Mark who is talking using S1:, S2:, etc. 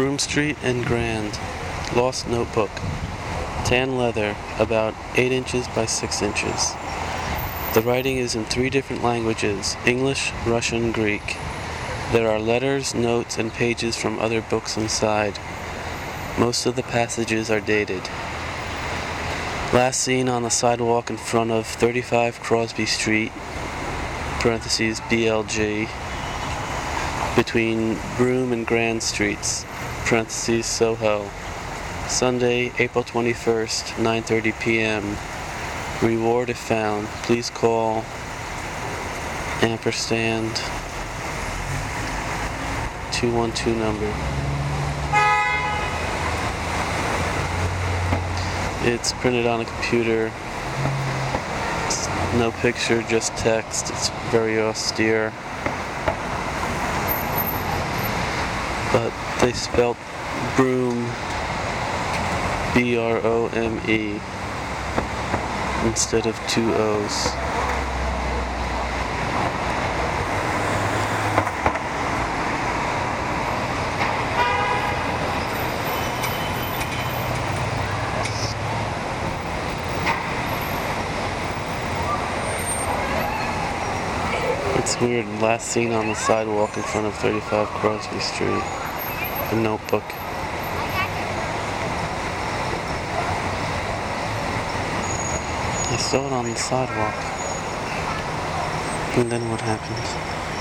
S1: Broome Street and Grand. Lost notebook. Tan leather, about 8 inches by 6 inches. The writing is in three different languages English, Russian, Greek. There are letters, notes, and pages from other books inside. Most of the passages are dated. Last seen on the sidewalk in front of 35 Crosby Street, parentheses BLG, between Broome and Grand Streets, parentheses Soho. Sunday, April 21st, 9:30 p.m. Reward if found. Please call ampersand 212 number. It's printed on a computer. It's no picture, just text. It's very austere. But they spelt Broome B R O M E instead of two O's. It's weird. Last seen on the sidewalk in front of 35 Crosby Street. A notebook. I saw it on the sidewalk. And then what happened?